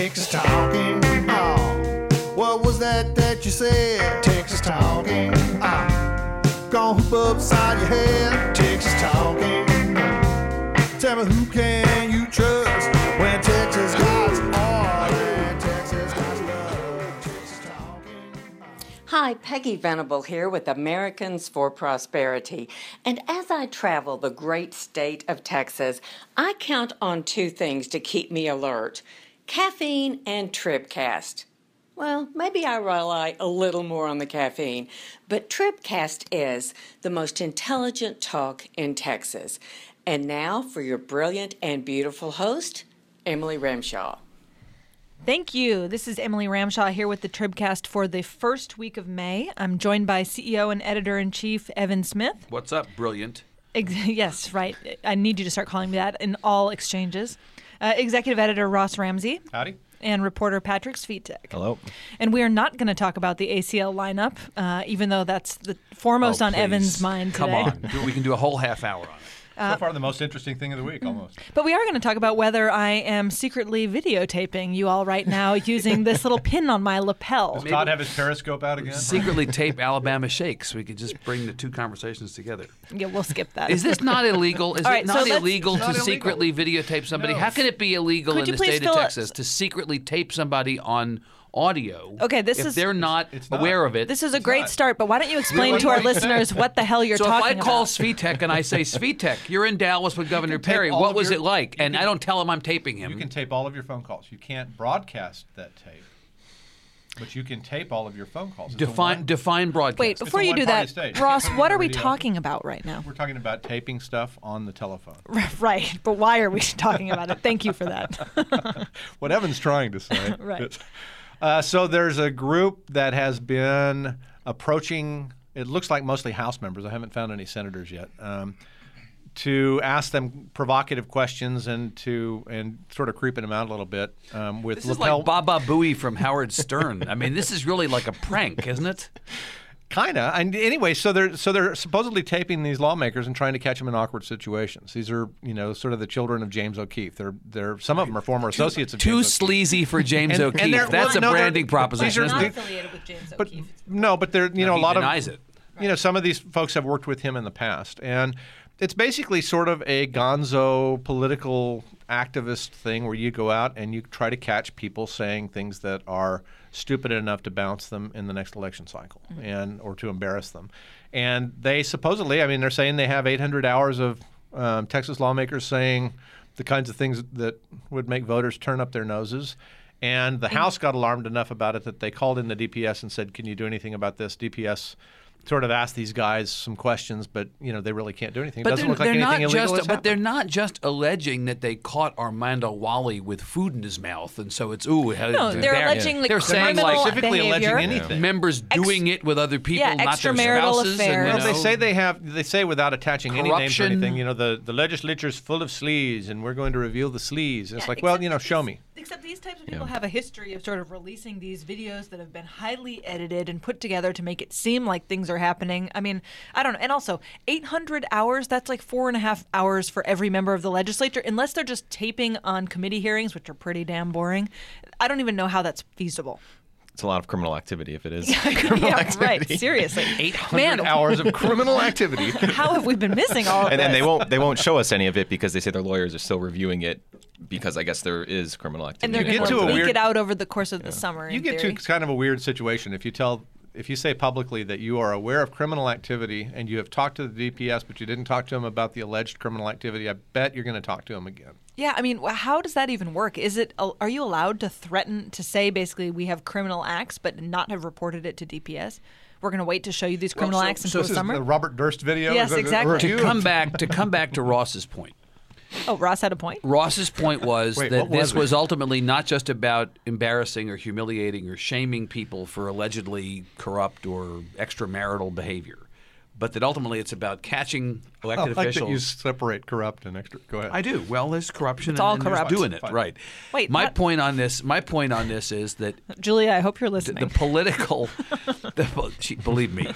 Texas talking. Oh, what was that that you said? Texas talking. Ah, oh, gonna hoop upside your head. Texas talking. Tell me who can you trust when Texas God's are and Texas God's love. Texas talking. Hi, Peggy Venable here with Americans for Prosperity. And as I travel the great state of Texas, I count on two things to keep me alert caffeine and Tribcast. Well, maybe I rely a little more on the caffeine, but Tribcast is the most intelligent talk in Texas. And now for your brilliant and beautiful host, Emily Ramshaw. Thank you. This is Emily Ramshaw here with the Tribcast for the first week of May. I'm joined by CEO and editor in chief Evan Smith. What's up, brilliant? Ex- yes, right. I need you to start calling me that in all exchanges. Uh, executive editor Ross Ramsey. Howdy. And reporter Patrick Svitek. Hello. And we are not going to talk about the ACL lineup, uh, even though that's the foremost Oh, on. Evan's mind today. Come on, we can do a whole half hour on it. Uh, so far, the most interesting thing of the week, almost. But we are going to talk about whether I am secretly videotaping you all right now using this little pin on my lapel. Does Todd have his periscope out again? Secretly tape Alabama shakes. We could just bring the two conversations together. Yeah, we'll skip that. Is this not illegal? Is All it right, so not let's- illegal It's to not illegal. secretly videotape somebody? No. How can it be illegal Could in the state of fill it- Texas to secretly tape somebody on audio? Okay, this if is- they're not It's not. aware of it. This is a great not. start, but why don't you explain to our What do you listeners what the hell you're so talking about? So if I call about? Svitek and I say, Svitek, you're in Dallas with Governor Perry. What was your- it like? And can- I don't tell him I'm taping him. You can tape all of your phone calls. You can't broadcast that tape, but you can tape all of your phone calls. It's define one- define broadcast. Wait, before you do that, state. Ross, what are we talking about right now? We're talking about taping stuff on the telephone. right, but why are we talking about it? Thank you for that. what Evan's trying to say. Right. Is- Uh, so there's a group that has been approaching. It looks like mostly House members. I haven't found any senators yet. Um, to ask them provocative questions and to and sort of creeping them out a little bit um, with This is lapel. like Baba Booey from Howard Stern. I mean, this is really like a prank, isn't it? Kinda. And anyway, so they're so they're supposedly taping these lawmakers and trying to catch them in awkward situations. These are you know sort of the children of James O'Keefe. They're they're some of them are former associates of Too James O'Keefe. sleazy for James And- and O'Keefe. they're- That's well, a no, they're- branding these proposition, are isn't affiliated with James But no, but they're you know he a lot denies of it. you know some of these folks have worked with him in the past, and it's basically sort of a gonzo political activist thing where you go out and you try to catch people saying things that are stupid enough to bounce them in the next election cycle and or to embarrass them. And they supposedly, I mean, they're saying they have 800 hours of um, Texas lawmakers saying the kinds of things that would make voters turn up their noses. And the House got alarmed enough about it that they called in the DPS and said, "Can you do anything about this?" DPS sort of ask these guys some questions, but you know they really can't do anything. It But doesn't they're, look like they're anything not illegal just, has but they're not just alleging that they caught Armando Walle with food in his mouth, and so it's ooh. No, they're alleging like they're saying like specifically behavior. alleging anything. members doing it with other people, yeah, not their extramarital spouses. affairs. And, you Well, they say they have. They say without attaching any names or anything. You know, the the legislature's full of sleaze, and we're going to reveal the sleaze. And it's Yeah, like, well, you know, show me. Except these types of people have a history of sort of releasing these videos that have been highly edited and put together to make it seem like things are happening. I mean, I don't know. And also, 800 hours, that's like four and a half hours for every member of the legislature, unless they're just taping on committee hearings, which are pretty damn boring. I don't even know how that's feasible. It's a lot of criminal activity if it is criminal yeah, activity. right. Seriously. 800 Man, hours of criminal activity. How have we been missing all of And then this? they won't they won't show us any of it because they say their lawyers are still reviewing it because I guess there is criminal activity. and they're You going get to to a leak weird- it out over the course of the summer. You in get theory. to kind of a weird situation if you tell if you say publicly that you are aware of criminal activity and you have talked to the DPS but you didn't talk to them about the alleged criminal activity. I bet you're going to talk to them again. Yeah, I mean, how does that even work? Is it are you allowed to threaten to say basically we have criminal acts but not have reported it to DPS? We're going to wait to show you these criminal so- acts so until this the This is summer. the Robert Durst video. Yes, exactly. to come back to come back to Ross's point. Oh, Ross had a point. Ross's point was Wait, that what was this it? was ultimately not just about embarrassing or humiliating or shaming people for allegedly corrupt or extramarital behavior, but that ultimately it's about catching elected I elected like officials. that you separate corrupt and extra. Go ahead. I do. Well, there's corruption. It's and, all and corrupt. doing it Fine. right. Wait, my what? point on this. My point on this is that Julia, I hope you're the, listening. the political, the, she, believe me,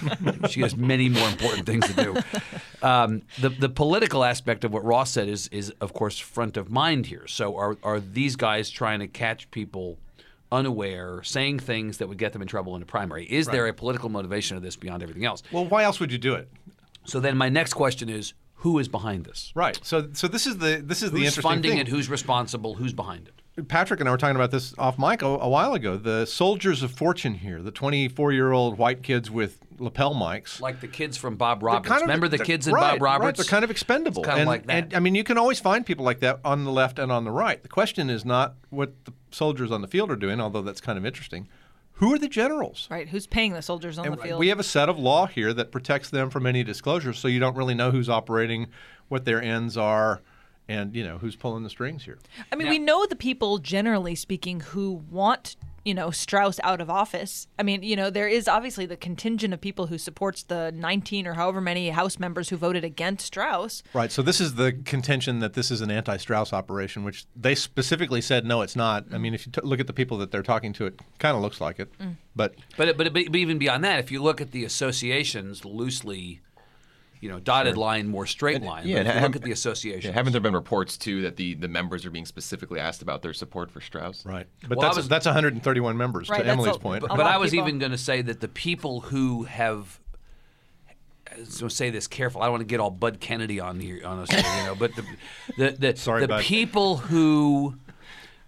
she has many more important things to do. Um, the the political aspect of what Ross said is is of course front of mind here. So are are these guys trying to catch people? Unaware, saying things that would get them in trouble in a primary. Is there a political motivation of this beyond everything else? Well, why else would you do it? So then, my next question is: Who is behind this? Right. So, so this is the this is the Who's interesting funding thing. it? Who's responsible? Who's behind it? Patrick and I were talking about this off mic a, a while ago. The soldiers of fortune here, the 24 year old white kids with lapel mics. Like the kids from Bob They're Roberts. kind of- Remember the kids in right, Bob Roberts? Right, they're kind of expendable. It's kind of like that. and I mean, you can always find people like that on the left and on the right. The question is not what the soldiers on the field are doing, although that's kind of interesting. Who are the generals? right? Who's paying the soldiers on And the field? we have a set of law here that protects them from any disclosure, so you don't really know who's operating, what their ends are, and you know who's pulling the strings here. I mean, we know the people, generally speaking, who want, you know, Straus out of office. I mean, you know, there is obviously the contingent of people who supports the 19 or however many House members who voted against Straus. Right. So this is the contention that this is an anti-Straus operation, which they specifically said no, it's not. I mm. mean, if you t- look at the people that they're talking to, it kind of looks like it. Mm. But But, but but even beyond that, if you look at the associations loosely, you know, dotted line, more straight line. yeah, but if and you ha- look at the association. Yeah, haven't there been reports too that the, the members are being specifically asked about their support for Straus? right. But Well, that's was- that's 131 members. Right, to Emily's a- point. but, but I was people- even going to say that the people who have. So say this careful. I don't want to get all Bud Kennedy on here on us, you know. But the the the, Sorry, the people who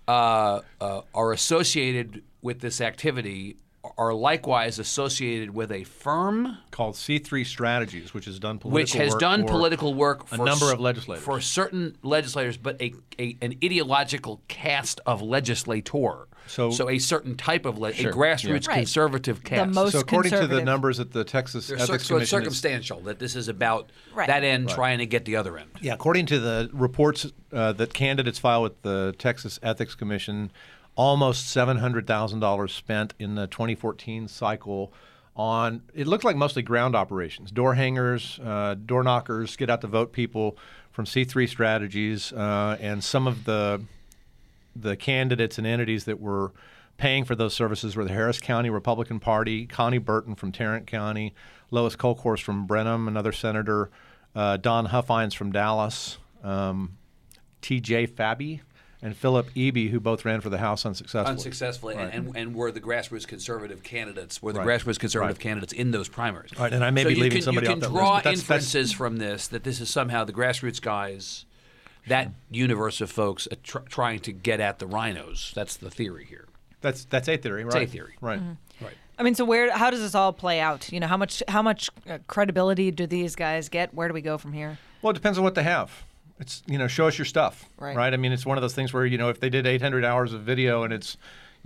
uh, uh, are associated with this activity are likewise associated with a firm called C3 Strategies, which has done political which has work done political work for a number of legislators. for certain legislators, but a, a an ideological cast of legislator. So- so a certain type of le- Sure, a grassroots yeah. Right. conservative cast. most so according to the numbers at the Texas They're cir- Ethics so it's Commission, it's- circumstantial that this is about Right. that end trying to get the other end. Yeah, according to the reports uh, that candidates file with the Texas Ethics Commission, almost seven hundred thousand dollars spent in the 2014 cycle on. It looks like mostly ground operations, door hangers, uh, door knockers, get out to vote people from C3 Strategies, uh, and some of the the candidates and entities that were paying for those services were the Harris County Republican Party, Konni Burton from Tarrant County, Lois Kolkhorst from Brenham, another senator, uh, Don Huffines from Dallas, um, T.J. Fabby, and Philip Eby, who both ran for the House unsuccessfully. Unsuccessfully, and, and, and were the grassroots conservative candidates, were the Right. grassroots conservative Right. candidates in those primaries. Right, and I may so be you leaving can, somebody you off can that list, draw but that's- that's- inferences from this that this is somehow the grassroots guys, that universe of folks uh, tr- trying to get at the rhinos. That's the theory here. That's that's a theory, right? a theory. right? Right. I mean, so where? How does this all play out? You know, how much how much uh, credibility do these guys get? Where do we go from here? Well, it depends on what they have. It's you know, show us your stuff, Right. I mean, it's one of those things where you know, if they did 800 hours of video and it's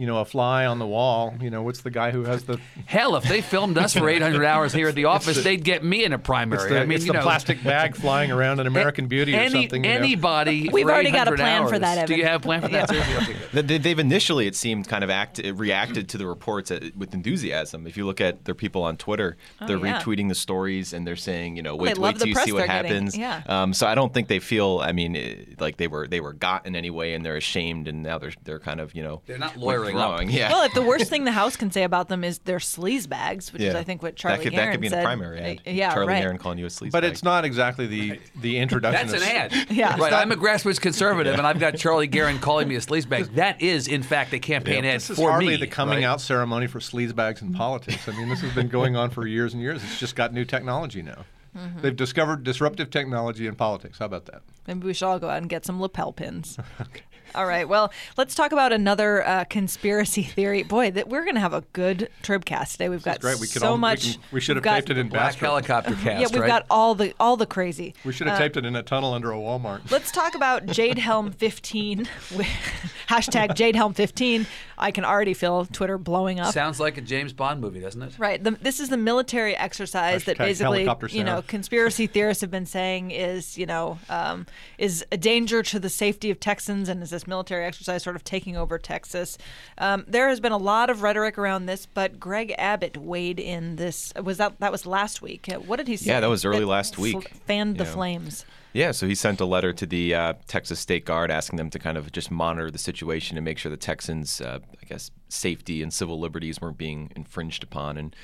you know a fly on the wall, you know, what's the guy who has the Hell, if they filmed us for 800 hours here at the office, they'd get me in a primary. It's the, I mean, it's you the know, plastic bag flying around an American Beauty or something. you know. Anybody. We've for already got a 800 plan for hours. that, Do you have a plan for that? Seriously? Okay. They- They've initially, it seemed, kind of act, reacted to the reports at, with enthusiasm. If you look at their people on Twitter, they're Oh, yeah. retweeting the stories and they're saying, you know, wait, love wait the till you see what they're getting. happens. Yeah. Um, so I don't think they feel, I mean, eh, like they were they were got in any way and they're ashamed and now they're they're kind of, you know, They're not lawyering up. withdrawing. Yeah. Well, if the worst thing the House can say about them is they're sleaze bags, which is I think what Charlie that could, Geren that could be in a primary ad. Uh, Yeah, Charlie right. Aaron calling you a sleaze bag. But bag. it's not exactly the the introduction. That's an ad. Yeah. Right. I'm a grassroots conservative, and I've got Charlie Geren calling me a sleaze bag. That is, in fact, a campaign ad This is for hardly me. the coming right? out ceremony for sleaze bags in politics. I mean, this has been going on for years and years. It's just got new technology now. Mm-hmm. They've discovered disruptive technology in politics. How about that? Maybe we should all go out and get some lapel pins. All right. Well, let's talk about another uh, conspiracy theory. Boy, that we're going to have a good Tribcast today. We've got great. We could so all- we much. can- we should we've taped it in Black Bastrop. helicopter cast, Yeah, we've right? got all the all the crazy. We should have taped it in a tunnel under a Walmart. Let's talk about Jade Helm 15. hashtag Jade Helm 15. I can already feel Twitter blowing up. Sounds like a James Bond movie, doesn't it? Right. The, this is the military exercise that basically, you know, conspiracy theorists have been saying is, you know, um, is a danger to the safety of Texans, and is this military exercise sort of taking over Texas? Um, there has been a lot of rhetoric around this, but Greg Abbott weighed in this. Was that that was last week? Uh, What did he say? Yeah, that was early That last week. fanned the flames. Yeah, so he sent a letter to the uh, Texas State Guard asking them to kind of just monitor the situation and make sure the Texans, uh, I guess, safety and civil liberties weren't being infringed upon. And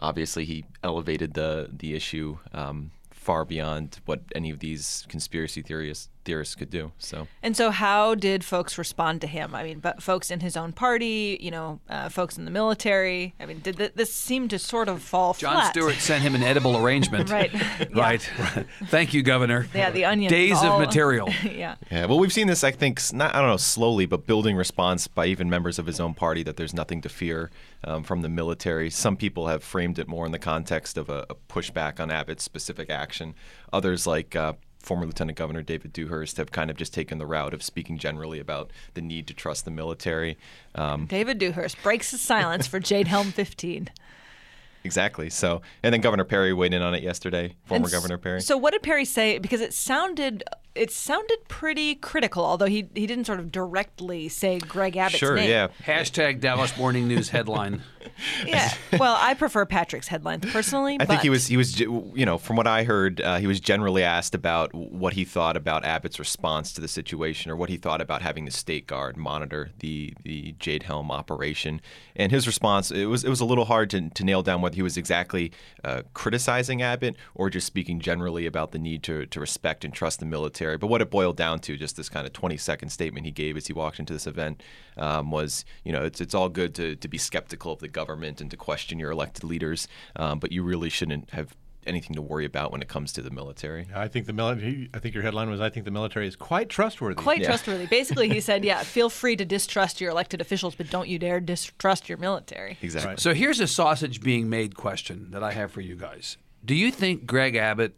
obviously, he elevated the the issue um, far beyond what any of these conspiracy theorists theorists could do. So And so, how did folks respond to him? I mean, but folks in his own party, you know, uh, folks in the military. I mean, did th- this seem to sort of fall flat? Jon flat? Stewart sent him an edible arrangement. Right. Right. Thank you, Governor. Yeah, the onion. Days all- of material. yeah. Yeah, well, we've seen this. I think not. I don't know, slowly, but building response by even members of his own party that there's nothing to fear um, from the military. Some people have framed it more in the context of a, a pushback on Abbott's specific action. Others, like uh, former Lieutenant Governor David Dewhurst, have kind of just taken the route of speaking generally about the need to trust the military. Um, David Dewhurst breaks his silence for Jade Helm 15. exactly. So, and then Governor Perry weighed in on it yesterday. Former And Governor Perry. So what did Perry say? Because it sounded it sounded pretty critical, although he he didn't sort of directly say Greg Abbott's sure. name. Yeah. Hashtag Dallas Morning News headline. Yeah. Well, I prefer Patrick's headlines personally. I think he was he was you know from what I heard uh, he was generally asked about what he thought about Abbott's response to the situation or what he thought about having the state guard monitor the the Jade Helm operation and his response it was it was a little hard to, to nail down whether he was exactly uh, criticizing Abbott or just speaking generally about the need to to respect and trust the military but what it boiled down to just this kind of 20 second statement he gave as he walked into this event um, was you know it's it's all good to to be skeptical of the government and to question your elected leaders um, but you really shouldn't have anything to worry about when it comes to the military. I think the military. I think your headline was, "I think the military is quite trustworthy." quite Yeah. trustworthy. Basically, he said, "Yeah, feel free to distrust your elected officials, but don't you dare distrust your military." Exactly. So here's a sausage being made question that I have for you guys. Do you think Greg Abbott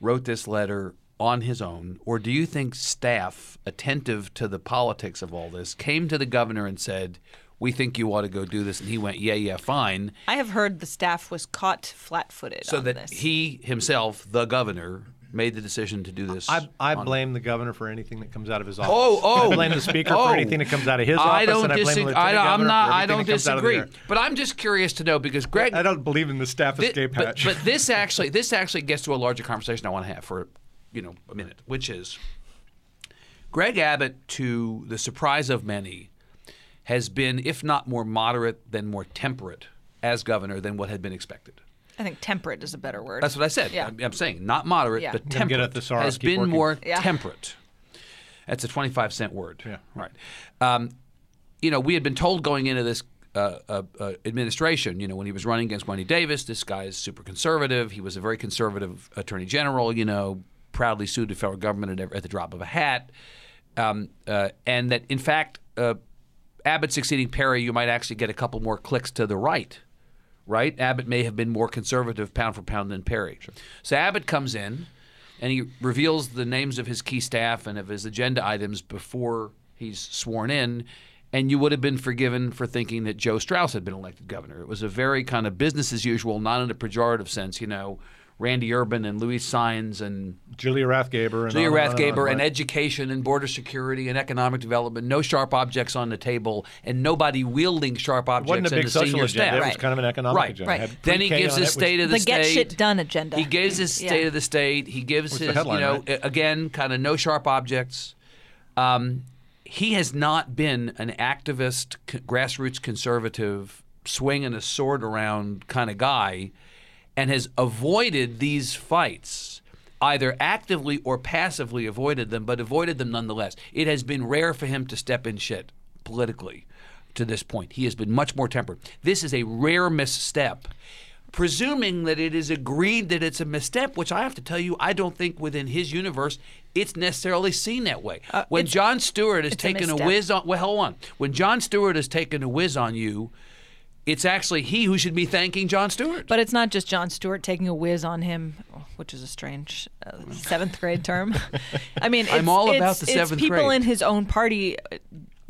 wrote this letter on his own, or do you think staff, attentive to the politics of all this, came to the governor and said, "We think you ought to go do this," and he went, "Yeah, yeah, fine," I have heard the staff was caught flat-footed so on that this. he himself, the governor, made the decision to do this. I, I on- blame the governor for anything that comes out of his oh, office. Oh, oh! I blame the speaker oh. for anything that comes out of his office. I don't and I blame the disagree. lieutenant I, am not. I don't that comes out of disagree. But I'm just curious to know because Greg. I don't believe in the staff Thi- escape but, hatch. but this actually this actually gets to a larger conversation I want to have for you know a minute, which is Greg Abbott, to the surprise of many, has been, if not more moderate, then more temperate as governor than what had been expected. I think temperate is a better word. That's what I said. Yeah. I'm, I'm saying not moderate, Yeah. but Gonna temperate. get at the Soros, has been working. more Yeah. temperate. That's a 25 cent word. Yeah. Right. Um, you know, we had been told going into this uh, uh, uh, administration, you know, when he was running against Wendy Davis, this guy is super conservative. He was a very conservative attorney general, you know, proudly sued the federal government at, at the drop of a hat. Um, uh, and that, in fact, uh, Abbott succeeding Perry, you might actually get a couple more clicks to the right right? Abbott may have been more conservative pound for pound than Perry. So Abbott comes in and he reveals the names of his key staff and of his agenda items before he's sworn in. And you would have been forgiven for thinking that Joe Straus had been elected governor. It was a very kind of business as usual, not in a pejorative sense, you know, Randy Erben and Luis Saenz and Julia Rathgeber and Julia on and and on, Rathgeber and education and border security and economic development, no sharp objects on the table, and nobody wielding sharp It objects wasn't a in big the social senior agenda. staff. It was kind of an economic Right. agenda. Right. It Then he gives his state of the, The state. get shit done agenda. He gives his Yeah. state of the state. He gives What's his, headline, you know, right? again, kind of no sharp objects. Um, he has not been an activist, c- grassroots conservative, swinging a sword around kind of guy, and has avoided these fights. Either actively or passively avoided them, but avoided them nonetheless. It has been rare for him to step in shit politically to this point. He has been much more tempered. This is a rare misstep presuming that it is agreed that it's a misstep, which I have to tell you, I don't think within his universe it's necessarily seen that way. Uh, when Jon Stewart has it's a taken a, whiz on, well, hold on. When Jon Stewart has taken a whiz on you, it's actually he who should be thanking Jon Stewart. But it's not just Jon Stewart taking a whiz on him, which is a strange uh, seventh grade term. I mean, it's, I'm all about the it's people grade. in his own party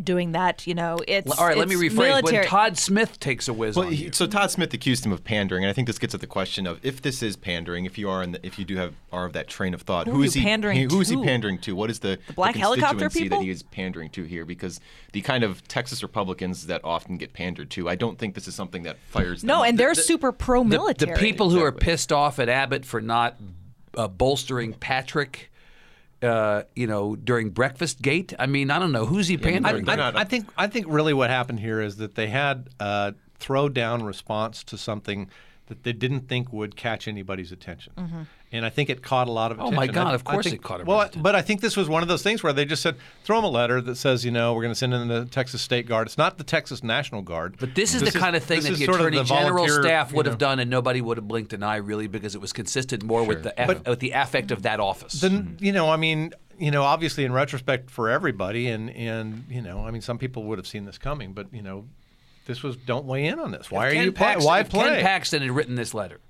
doing that. You know, it's All right, let me it's rephrase. Military. When Todd Smith takes a whiz Well, on he, you, so Todd Smith accused him of pandering, and I think this gets at the question of if this is pandering, if you are in the, if you do have are of that train of thought, Who who are is you he pandering Who is he pandering to? What is the, the black helicopter constituency people? that he is pandering to here? Because the kind of Texas Republicans that often get pandered to, I don't think this is something that fires. them no, up. and they're The- super the, pro-military. the people who are pissed off at Abbott for not uh, bolstering Patrick. Uh, you know, during Breakfast Gate. I mean, I don't know who's he I, pandering. they're to? not- I think I think really what happened here is that they had a throw down response to something that they didn't think would catch anybody's attention, and I think it caught a lot of attention. Oh, my God, I- of course think- it caught Well, attention. but I think this was one of those things where they just said, throw them a letter that says, you know, we're going to send in the Texas State Guard. It's not the Texas National Guard. But this is the kind of thing that the attorney the general staff you would know. have done, and nobody would have blinked an eye, really, because it was consistent more with the aff- with the affect of that office. Then hmm. you know, I mean, you know, obviously in retrospect for everybody, and and you know, I mean, some people would have seen this coming, but you know, this was don't weigh in on this. Why are Ken you play? Paxton, Why play? Ken Paxton had written this letter.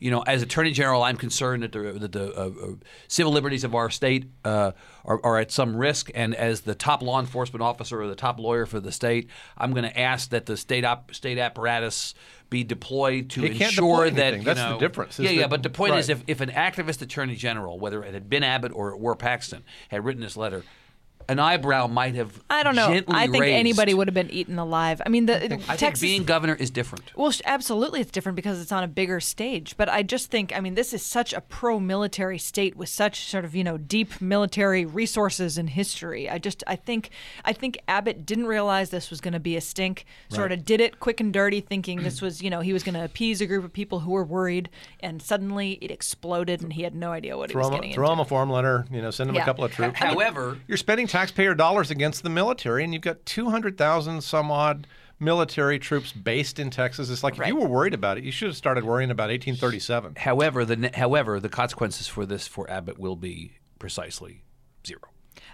You know, as Attorney General, I'm concerned that the, that the uh, uh, civil liberties of our state uh, are, are at some risk. And as the top law enforcement officer or the top lawyer for the state, I'm going to ask that the state op- state apparatus be deployed to He ensure that you That's the difference, Yeah, yeah. that- But the point is, if, if an activist Attorney General, whether it had been Abbott or it were Paxton, had written this letter, an eyebrow might have I don't know. gently I think raised. anybody would have been eaten alive. I mean, the I think Texas. being governor is different. Well, absolutely, it's different because it's on a bigger stage. But I just think, I mean, this is such a pro-military state with such sort of you know deep military resources and history. I just, I think, I think Abbott didn't realize this was going to be a stink. Sort of did it quick and dirty, thinking this was, you know, he was going to appease a group of people who were worried, and suddenly it exploded, and he had no idea what he Throw was them, getting throw into. them a form letter. You know, send him Yeah. a couple of troops. However, You're spending taxpayer dollars against the military, and you've got 200,000 some odd military troops based in Texas. It's like if you were worried about it, you should have started worrying about 1837. However, the however the consequences for this for Abbott will be precisely zero.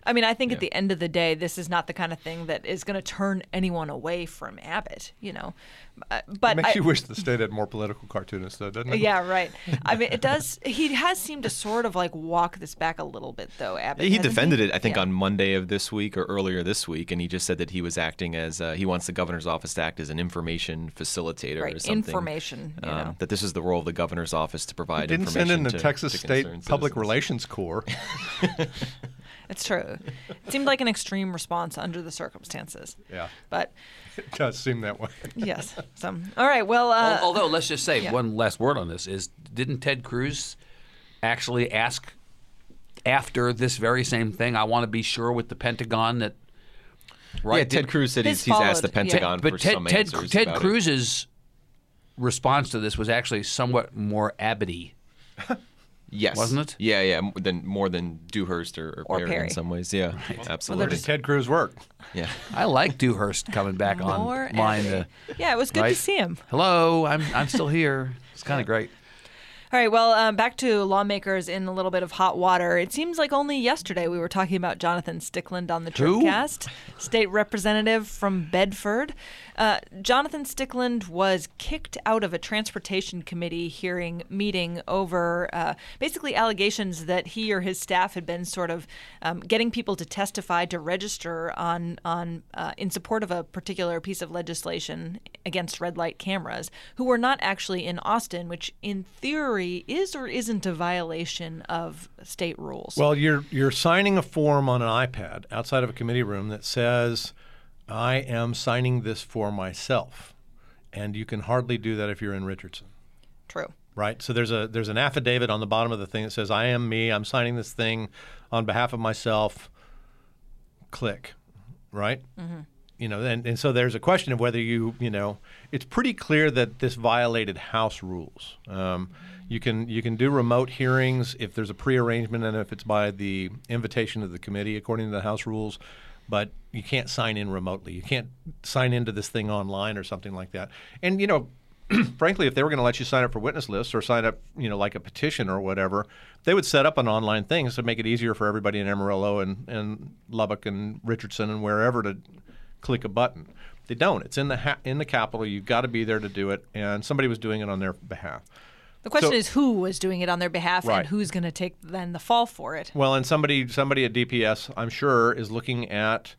I mean, I think at the end of the day, this is not the kind of thing that is going to turn anyone away from Abbott. You know, Uh, but It makes I- you wish the state had more political cartoonists, though, doesn't it? Yeah, right. I mean, it does. He has seemed to sort of like walk this back a little bit, though. Abbott. He hasn't defended it, I think, Yeah. on Monday of this week or earlier this week, and he just said that he was acting as uh, he wants the governor's office to act as an information facilitator or Right, something. information, you um, know. That this is the role of the governor's office to provide. Didn't send in the to- Texas to State Public citizens. Relations Corps. It's true. It seemed like an extreme response under the circumstances. yeah, But it does seem that way. yes. So, all right. Well, uh, Al- Although, let's just say yeah. one last word on this: is didn't Ted Cruz actually ask after this very same thing? I want to be sure with the Pentagon that. Right, Yeah, Ted Cruz said he's, he's asked the followed, yeah. Pentagon but for Ted some Ted, answers Ted about it. Cruz's response to this was actually somewhat more Abbotty. Yes, Wasn't it? Yeah, yeah. m- Than more than Dewhurst or, or, Or Perry, Perry. in some ways. Yeah, absolutely. Where absolutely. did Ted Cruz work? yeah. I like Dewhurst coming back more online. To, yeah, it was good to see him. Hello, I'm I'm still here. It's kind of great. All right, well, um, back to lawmakers in a little bit of hot water. It seems like only yesterday we were talking about Jonathan Stickland on the Who? Tribcast, state representative from Bedford. Uh, Jonathan Stickland was kicked out of a transportation committee hearing meeting over uh, basically allegations that he or his staff had been sort of um, getting people to testify to register on on uh, in support of a particular piece of legislation against red light cameras, who were not actually in Austin, which in theory is or isn't a violation of state rules. Well, you're you're signing a form on an iPad outside of a committee room that says, "I am signing this for myself," and you can hardly do that if you're in Richardson, True. right? So there's a there's an affidavit on the bottom of the thing that says, "I am me. I'm signing this thing on behalf of myself." Click, right? You know, and, and so there's a question of whether you, you know, it's pretty clear that this violated House rules. Um, you can you can do remote hearings if there's a prearrangement and if it's by the invitation of the committee according to the House rules, but you can't sign in remotely. You can't sign into this thing online or something like that. And you know, frankly, if they were going to let you sign up for witness lists or sign up, you know, like a petition or whatever, they would set up an online thing to make it easier for everybody in Amarillo and, and Lubbock and Richardson and wherever to click a button. They don't. It's in the ha- in the capital. You've got to be there to do it, and somebody was doing it on their behalf. The question So- is who was doing it on their behalf Right. and who's going to take then the fall for it. Well, and somebody somebody at DPS, I'm sure, is looking at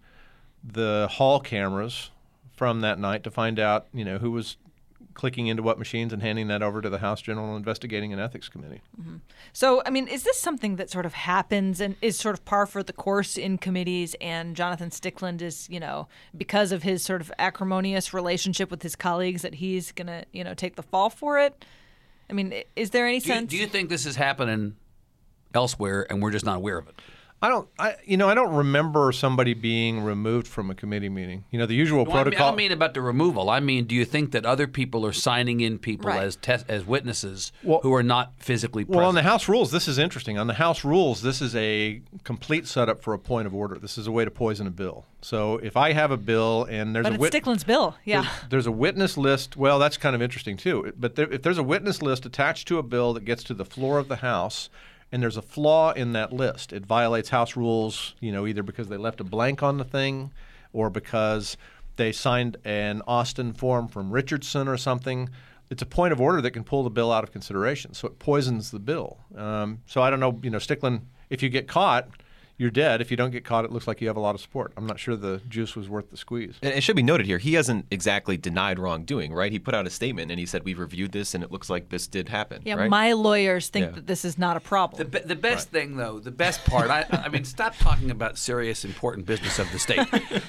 the hall cameras from that night to find out, you know, who was clicking into what machines and handing that over to the House General Investigating and Ethics Committee. Mm-hmm. So, I mean, is this something that sort of happens and is sort of par for the course in committees? And Jonathan Stickland is, you know, because of his sort of acrimonious relationship with his colleagues, that he's going to, you know, take the fall for it? I mean, is there any Do you, sense? do you think this is happening elsewhere and we're just not aware of it? I don't, I, you know, I don't remember somebody being removed from a committee meeting. You know, the usual Well, I, mean, I don't mean about the removal. I mean, do you think that other people are signing in people Right. as tes- as witnesses Well- who are not physically present? Well, on the House rules, this is interesting. On the House rules, this is a complete setup for a point of order. This is a way to poison a bill. So if I have a bill and there's but a it's wit- Stickland's bill. Yeah. There's, there's a witness list. Well, that's kind of interesting too. But there, if there's a witness list attached to a bill that gets to the floor of the House, and there's a flaw in that list, it violates House rules. You know, either because they left a blank on the thing, or because they signed an Austin form from Richardson or something. It's a point of order that can pull the bill out of consideration, so it poisons the bill. Um, so I don't know, you know, Stickland. If you get caught, you're dead. If you don't get caught, it looks like you have a lot of support. I'm not sure the juice was worth the squeeze. And it should be noted here, he hasn't exactly denied wrongdoing, right? He put out a statement and he said, We've reviewed this and it looks like this did happen. yeah. right? My lawyers think Yeah. that this is not a problem. The, the best thing, though, the best part, I, I mean, stop talking about serious, important business of the state.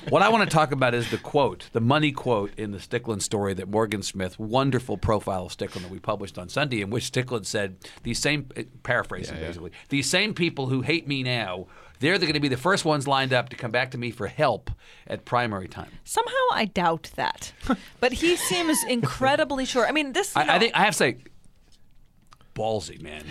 what I want to talk about is the quote, the money quote in the Stickland story that Morgan Smith, wonderful profile of Stickland that we published on Sunday, in which Stickland said, these same, paraphrasing basically, these same people who hate me now, they're going to be the first ones lined up to come back to me for help at primary time. Somehow I doubt that. but he seems incredibly sure. I mean, this. you I, I think I have to say, ballsy, man.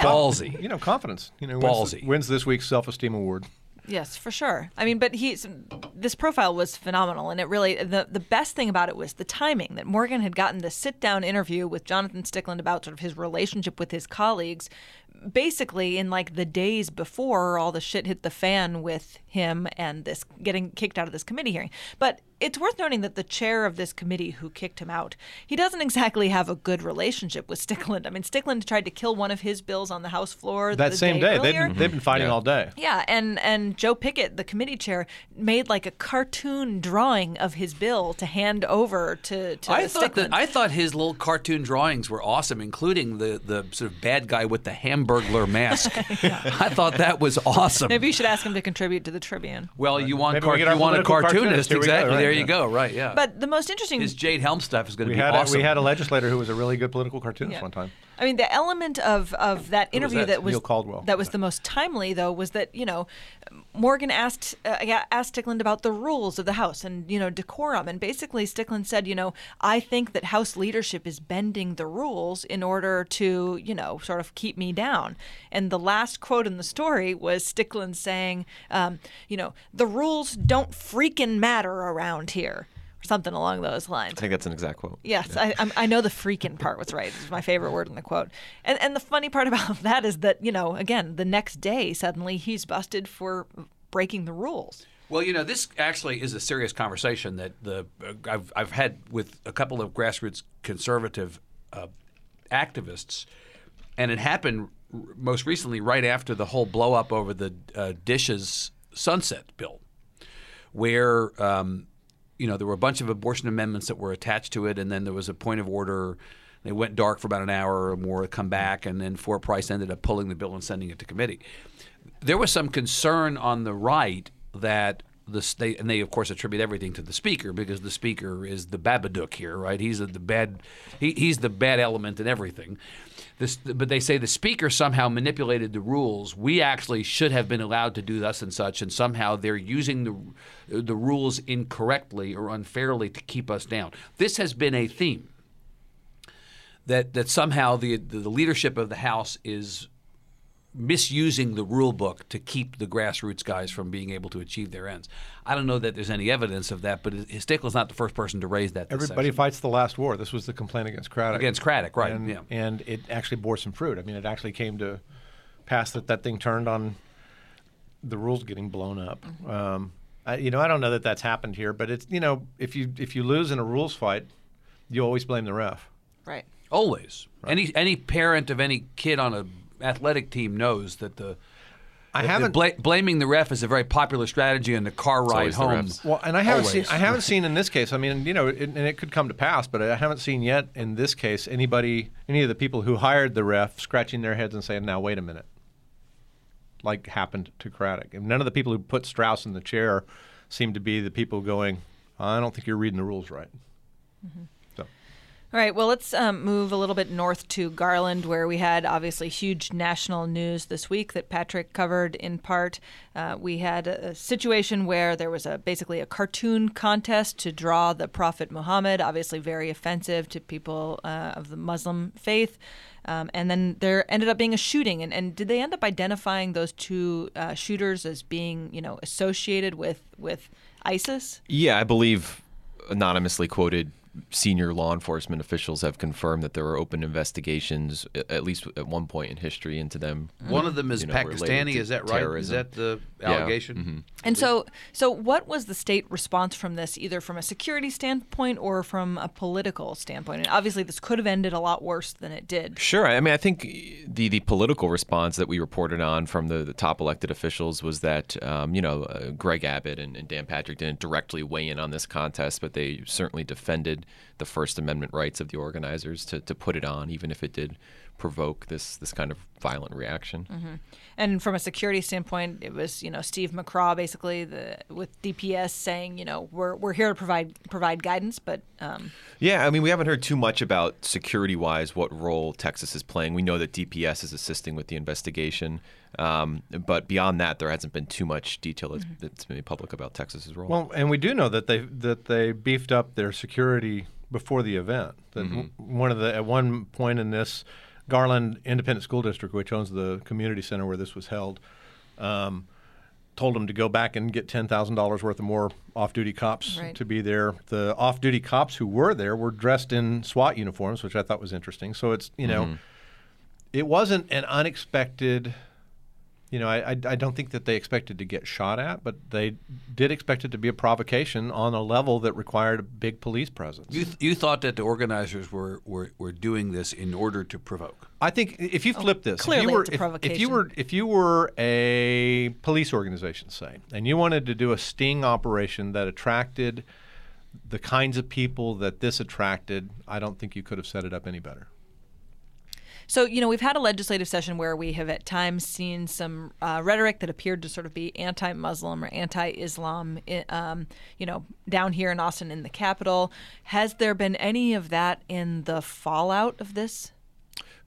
Ballsy. You know, confidence. You know, wins, Ballsy. wins this week's self-esteem award. Yes, for sure. I mean, but he's this profile was phenomenal, and it really the the best thing about it was the timing that Morgan had gotten the sit down interview with Jonathan Stickland about sort of his relationship with his colleagues, basically in like the days before all the shit hit the fan with him and this getting kicked out of this committee hearing. But it's worth noting that the chair of this committee who kicked him out, he doesn't exactly have a good relationship with Stickland. I mean, Stickland tried to kill one of his bills on the House floor That the same day, they've earlier. been, they've been fighting Yeah. all day. Yeah, and and Joe Pickett, the committee chair, made like a cartoon drawing of his bill to hand over to to I the thought that Stickland. I thought his little cartoon drawings were awesome, including the the sort of bad guy with the Hamburglar mask. I thought that was awesome. Maybe you should ask him to contribute to the Tribune. well, you want car- we you want a cartoonist, cartoonist. Here we go, exactly. right, there yeah. you go. Right? Yeah. But the most interesting his Jade Helm stuff is going to We be had, awesome. a, we had a legislator who was a really good political cartoonist Yeah. one time. I mean, the element of, of that was interview that? that was Neil Caldwell. that was the most timely, though, was that you know Morgan asked uh, asked Stickland about the rules of the House and you know decorum, and basically Stickland said, you know, I think that House leadership is bending the rules in order to you know sort of keep me down. And the last quote in the story was Stickland saying, um, you know, the rules don't freaking matter around here, or something along those lines. I think that's an exact quote. Yes, I, I'm- I know the freaking part was right. It's my favorite word in the quote. And and the funny part about that is that you know, again, the next day suddenly he's busted for breaking the rules. Well, you know, this actually is a serious conversation that the uh, I've I've had with a couple of grassroots conservative uh, activists, and it happened r- most recently right after the whole blow up over the uh, dishes sunset bill, where um, you know there were a bunch of abortion amendments that were attached to it, and then there was a point of order. They went dark for about an hour or more, come back, and then Four Price ended up pulling the bill and sending it to committee. There was some concern on the right that the state, and they of course attribute everything to the speaker because the speaker is the Babadook here, right? He's the, bad, he, he's the bad element in everything. This, but they say the speaker somehow manipulated the rules. We actually should have been allowed to do thus and such, and somehow they're using the the rules incorrectly or unfairly to keep us down. This has been a theme that that somehow the the leadership of the House is misusing the rule book to keep the grassroots guys from being able to achieve their ends. I don't know that there's any evidence of that, but Stickle's not the first person to raise that. Everybody session. fights the last war. This was the complaint against Craddick. Against Craddick, right, And, yeah. and it actually bore some fruit. I mean, it actually came to pass that that thing turned on the rules getting blown up. Mm-hmm. Um, I, you know, I don't know that that's happened here, but it's you know, if you if you lose in a rules fight, you always blame the ref. Right. Always. Any any parent of any kid on a athletic team knows that the I The- the haven't- bla- blaming the ref is a very popular strategy in the car ride home. Well, and I haven't Always. seen I haven't seen in this case. I mean, you know, it, and it could come to pass, but I haven't seen yet in this case anybody, any of the people who hired the ref, scratching their heads and saying, "Now wait a minute," like happened to Craddick. And none of the people who put Straus in the chair seem to be the people going, "I don't think you're reading the rules right." So. All right, well, let's um, move a little bit north to Garland, where we had obviously huge national news this week that Patrick covered in part. Uh, we had a, situation where there was a basically a cartoon contest to draw the Prophet Muhammad, obviously very offensive to people uh, of the Muslim faith. Um, and then there ended up being a shooting, and, and did they end up identifying those two uh, shooters as being, you know, associated with with ISIS? Yeah, I believe anonymously quoted senior law enforcement officials have confirmed that there were open investigations, at least at one point in history, into them. One of them is you know, Pakistani. Is that right? Is that the Yeah. allegation? Mhm. And so, so what was the state response from this, either from a security standpoint or from a political standpoint? And obviously, this could have ended a lot worse than it did. Sure. I mean, I think the the political response that we reported on from the, the top elected officials was that, um, you know, uh, Greg Abbott and, and Dan Patrick didn't directly weigh in on this contest, but they certainly defended the First Amendment rights of the organizers to, to put it on, even if it did provoke this this kind of violent reaction. And from a security standpoint, it was you know Steve McCraw basically the with DPS saying you know we're we're here to provide provide guidance, but um, Yeah, I mean, we haven't heard too much about security wise what role Texas is playing. We know that DPS is assisting with the investigation, um, but beyond that, there hasn't been too much detail that's, that's been made public about Texas's role. Well, and we do know that they that they beefed up their security before the event. That w- one of the at one point in this Garland Independent School District, which owns the community center where this was held, um, told them to go back and get ten thousand dollars worth of more off-duty cops Right. to be there. The off-duty cops who were there were dressed in SWAT uniforms, which I thought was interesting. So it's you know, it wasn't an unexpected you know, I, I, I don't think that they expected to get shot at, but they did expect it to be a provocation on a level that required a big police presence. You, th- you thought that the organizers were, were, were doing this in order to provoke. I think if you oh, flip this, clearly if you were, it's a if- If, you were if you were a police organization, say, and you wanted to do a sting operation that attracted the kinds of people that this attracted, I don't think you could have set it up any better. So, you know, we've had a legislative session where we have at times seen some uh, rhetoric that appeared to sort of be anti Muslim or anti Islam, um, you know, down here in Austin in the Capitol. Has there been any of that in the fallout of this?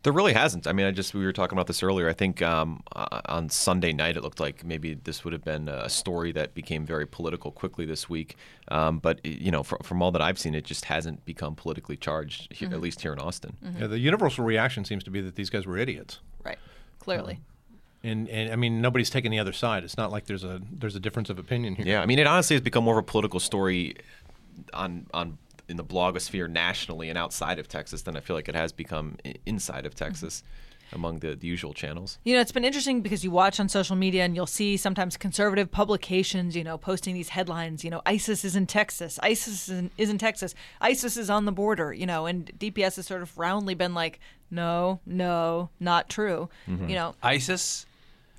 There really hasn't. I mean, I just we were talking about this earlier. I think um, uh, on Sunday night it looked like maybe this would have been a story that became very political quickly this week. Um, but you know, from, from all that I've seen, it just hasn't become politically charged, here, at least here in Austin. Yeah, the universal reaction seems to be that these guys were idiots. Right. Clearly. And, and I mean, nobody's taking the other side. It's not like there's a there's a difference of opinion here. Yeah, I mean, it honestly has become more of a political story on on in the blogosphere nationally and outside of Texas than I feel like it has become inside of mm-hmm. Texas among the, the usual channels. You know, it's been interesting because you watch on social media and you'll see sometimes conservative publications, you know, posting these headlines, you know, ISIS is in Texas, ISIS is in, is in Texas, ISIS is on the border, you know, and DPS has sort of roundly been like, no, no, not true. Mm-hmm. You know, ISIS?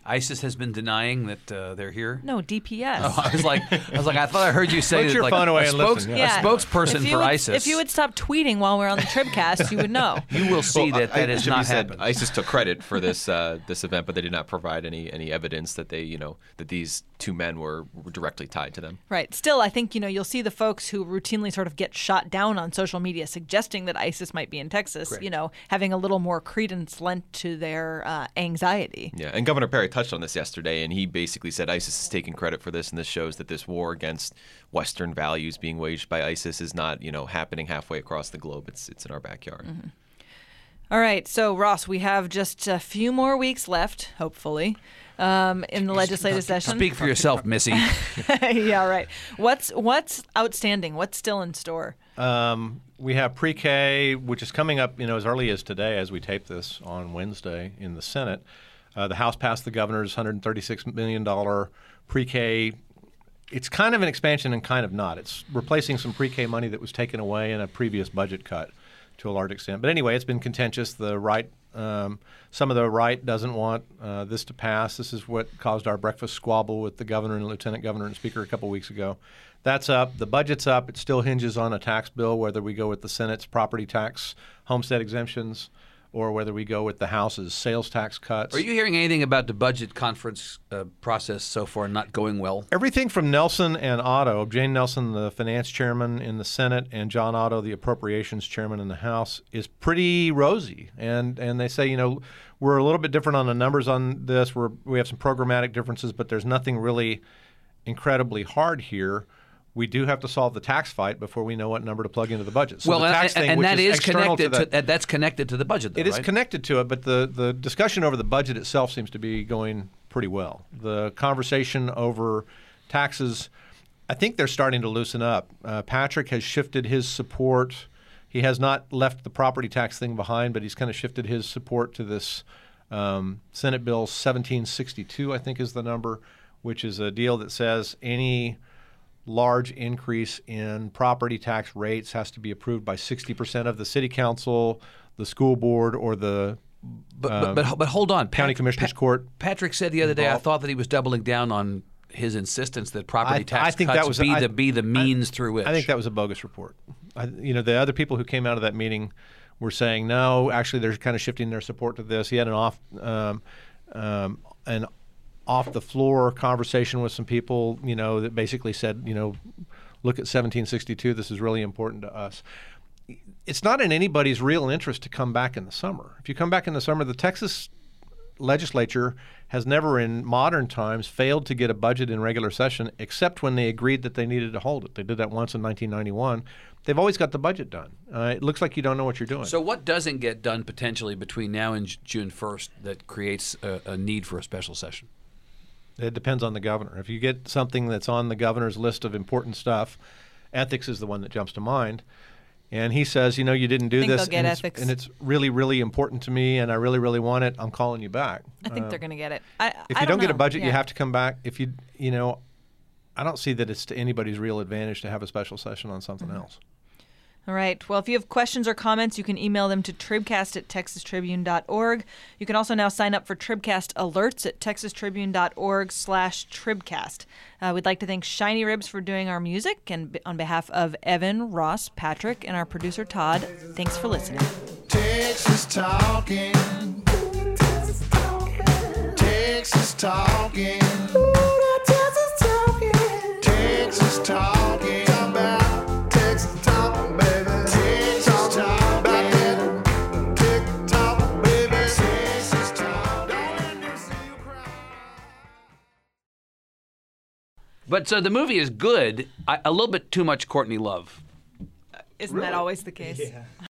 ISIS has been denying that uh, they're here. no, DPS. Oh, I was like, I was like, I thought I heard you say Put that, your like phone away a, and spokes- listen, Yeah. a spokesperson for would- ISIS. If you would stop tweeting while we're on the Tribcast, you would know. you will see Well, that I- that I- has not happened. ISIS took credit for this uh, this event, but they did not provide any any evidence that they you know that these two men were, were directly tied to them. Right. Still, I think you know you'll see the folks who routinely sort of get shot down on social media, suggesting that ISIS might be in Texas. You know, having a little more credence lent to their uh, anxiety. Yeah, and Governor Perry touched on this yesterday, and he basically said ISIS is taking credit for this, and this shows that this war against Western values being waged by ISIS is not, you know, happening halfway across the globe. It's it's in our backyard. All right. So Ross, we have just a few more weeks left, hopefully, um, in the legislative session. Speak for yourself, Missy. yeah. Right. What's what's outstanding? What's still in store? Um, we have pre-K, which is coming up, you know, as early as today, as we tape this on Wednesday in the Senate. Uh, the House passed the governor's 136 million dollar pre-K. It's kind of an expansion and kind of not. It's replacing some pre-K money that was taken away in a previous budget cut to a large extent. But anyway, it's been contentious. The right Um, some of the right doesn't want uh, this to pass. This is what caused our breakfast squabble with the governor and lieutenant governor and speaker a couple weeks ago. That's up. The budget's up. It still hinges on a tax bill, whether we go with the Senate's property tax, homestead exemptions, or whether we go with the House's sales tax cuts. Are you hearing anything about the budget conference uh, process so far not going well? Everything from Nelson and Otto, Jane Nelson, the finance chairman in the Senate, and John Otto, the appropriations chairman in the House, is pretty rosy. And and they say, you know, we're a little bit different on the numbers on this. We're we have some programmatic differences, but there's nothing really incredibly hard here. We do have to solve the tax fight before we know what number to plug into the budget. So well, the and, tax and, thing, and that is is connected to to, that, that's connected to the budget. Though, it is right? connected to it, but the, the discussion over the budget itself seems to be going pretty well. The conversation over taxes, I think they're starting to loosen up. Uh, Patrick has shifted his support. He has not left the property tax thing behind, but he's kind of shifted his support to this um, Senate Bill 1762, I think is the number, which is a deal that says any large increase in property tax rates has to be approved by 60% of the city council, the school board, or the But, um, but, but, but hold on. county Pat- commissioner's Pat- court. Patrick said the other day, I thought that he was doubling down on his insistence that property I- tax I think cuts that was- be I- the be the I- means through which. I think that was a bogus report. I, you know, the other people who came out of that meeting were saying no. Actually, they're kind of shifting their support to this. He had an off, um, um, an off the floor conversation with some people. You know, that basically said, you know, look at 1762. This is really important to us. It's not in anybody's real interest to come back in the summer. If you come back in the summer, the Texas legislature has never in modern times failed to get a budget in regular session except when they agreed that they needed to hold it. They did that once in 1991. They've always got the budget done. Uh, it looks like you don't know what you're doing. So what doesn't get done potentially between now and June 1st that creates a, a need for a special session? It depends on the governor. If you get something that's on the governor's list of important stuff, ethics is the one that jumps to mind. And he says, you know, you didn't do this, and, it's, and it's really, really important to me, and I really, really want it. I'm calling you back. I think they're going to get it. I, Uh, If I you don't, get a budget, you have to come back. If you, you know, I don't see that it's to anybody's real advantage to have a special session on something Mm-hmm. else. All right. Well, if you have questions or comments, you can email them to tribcast at texastribune.org. You can also now sign up for Tribcast alerts at texastribune.org slash tribcast. Uh, we'd like to thank Shiny Ribs for doing our music, and b- on behalf of Evan, Ross, Patrick, and our producer Todd, thanks for listening. Texas talking. Texas talking. Texas talking. Talk But so the movie is good. I, a little bit too much Courtney Love. Isn't that always the case?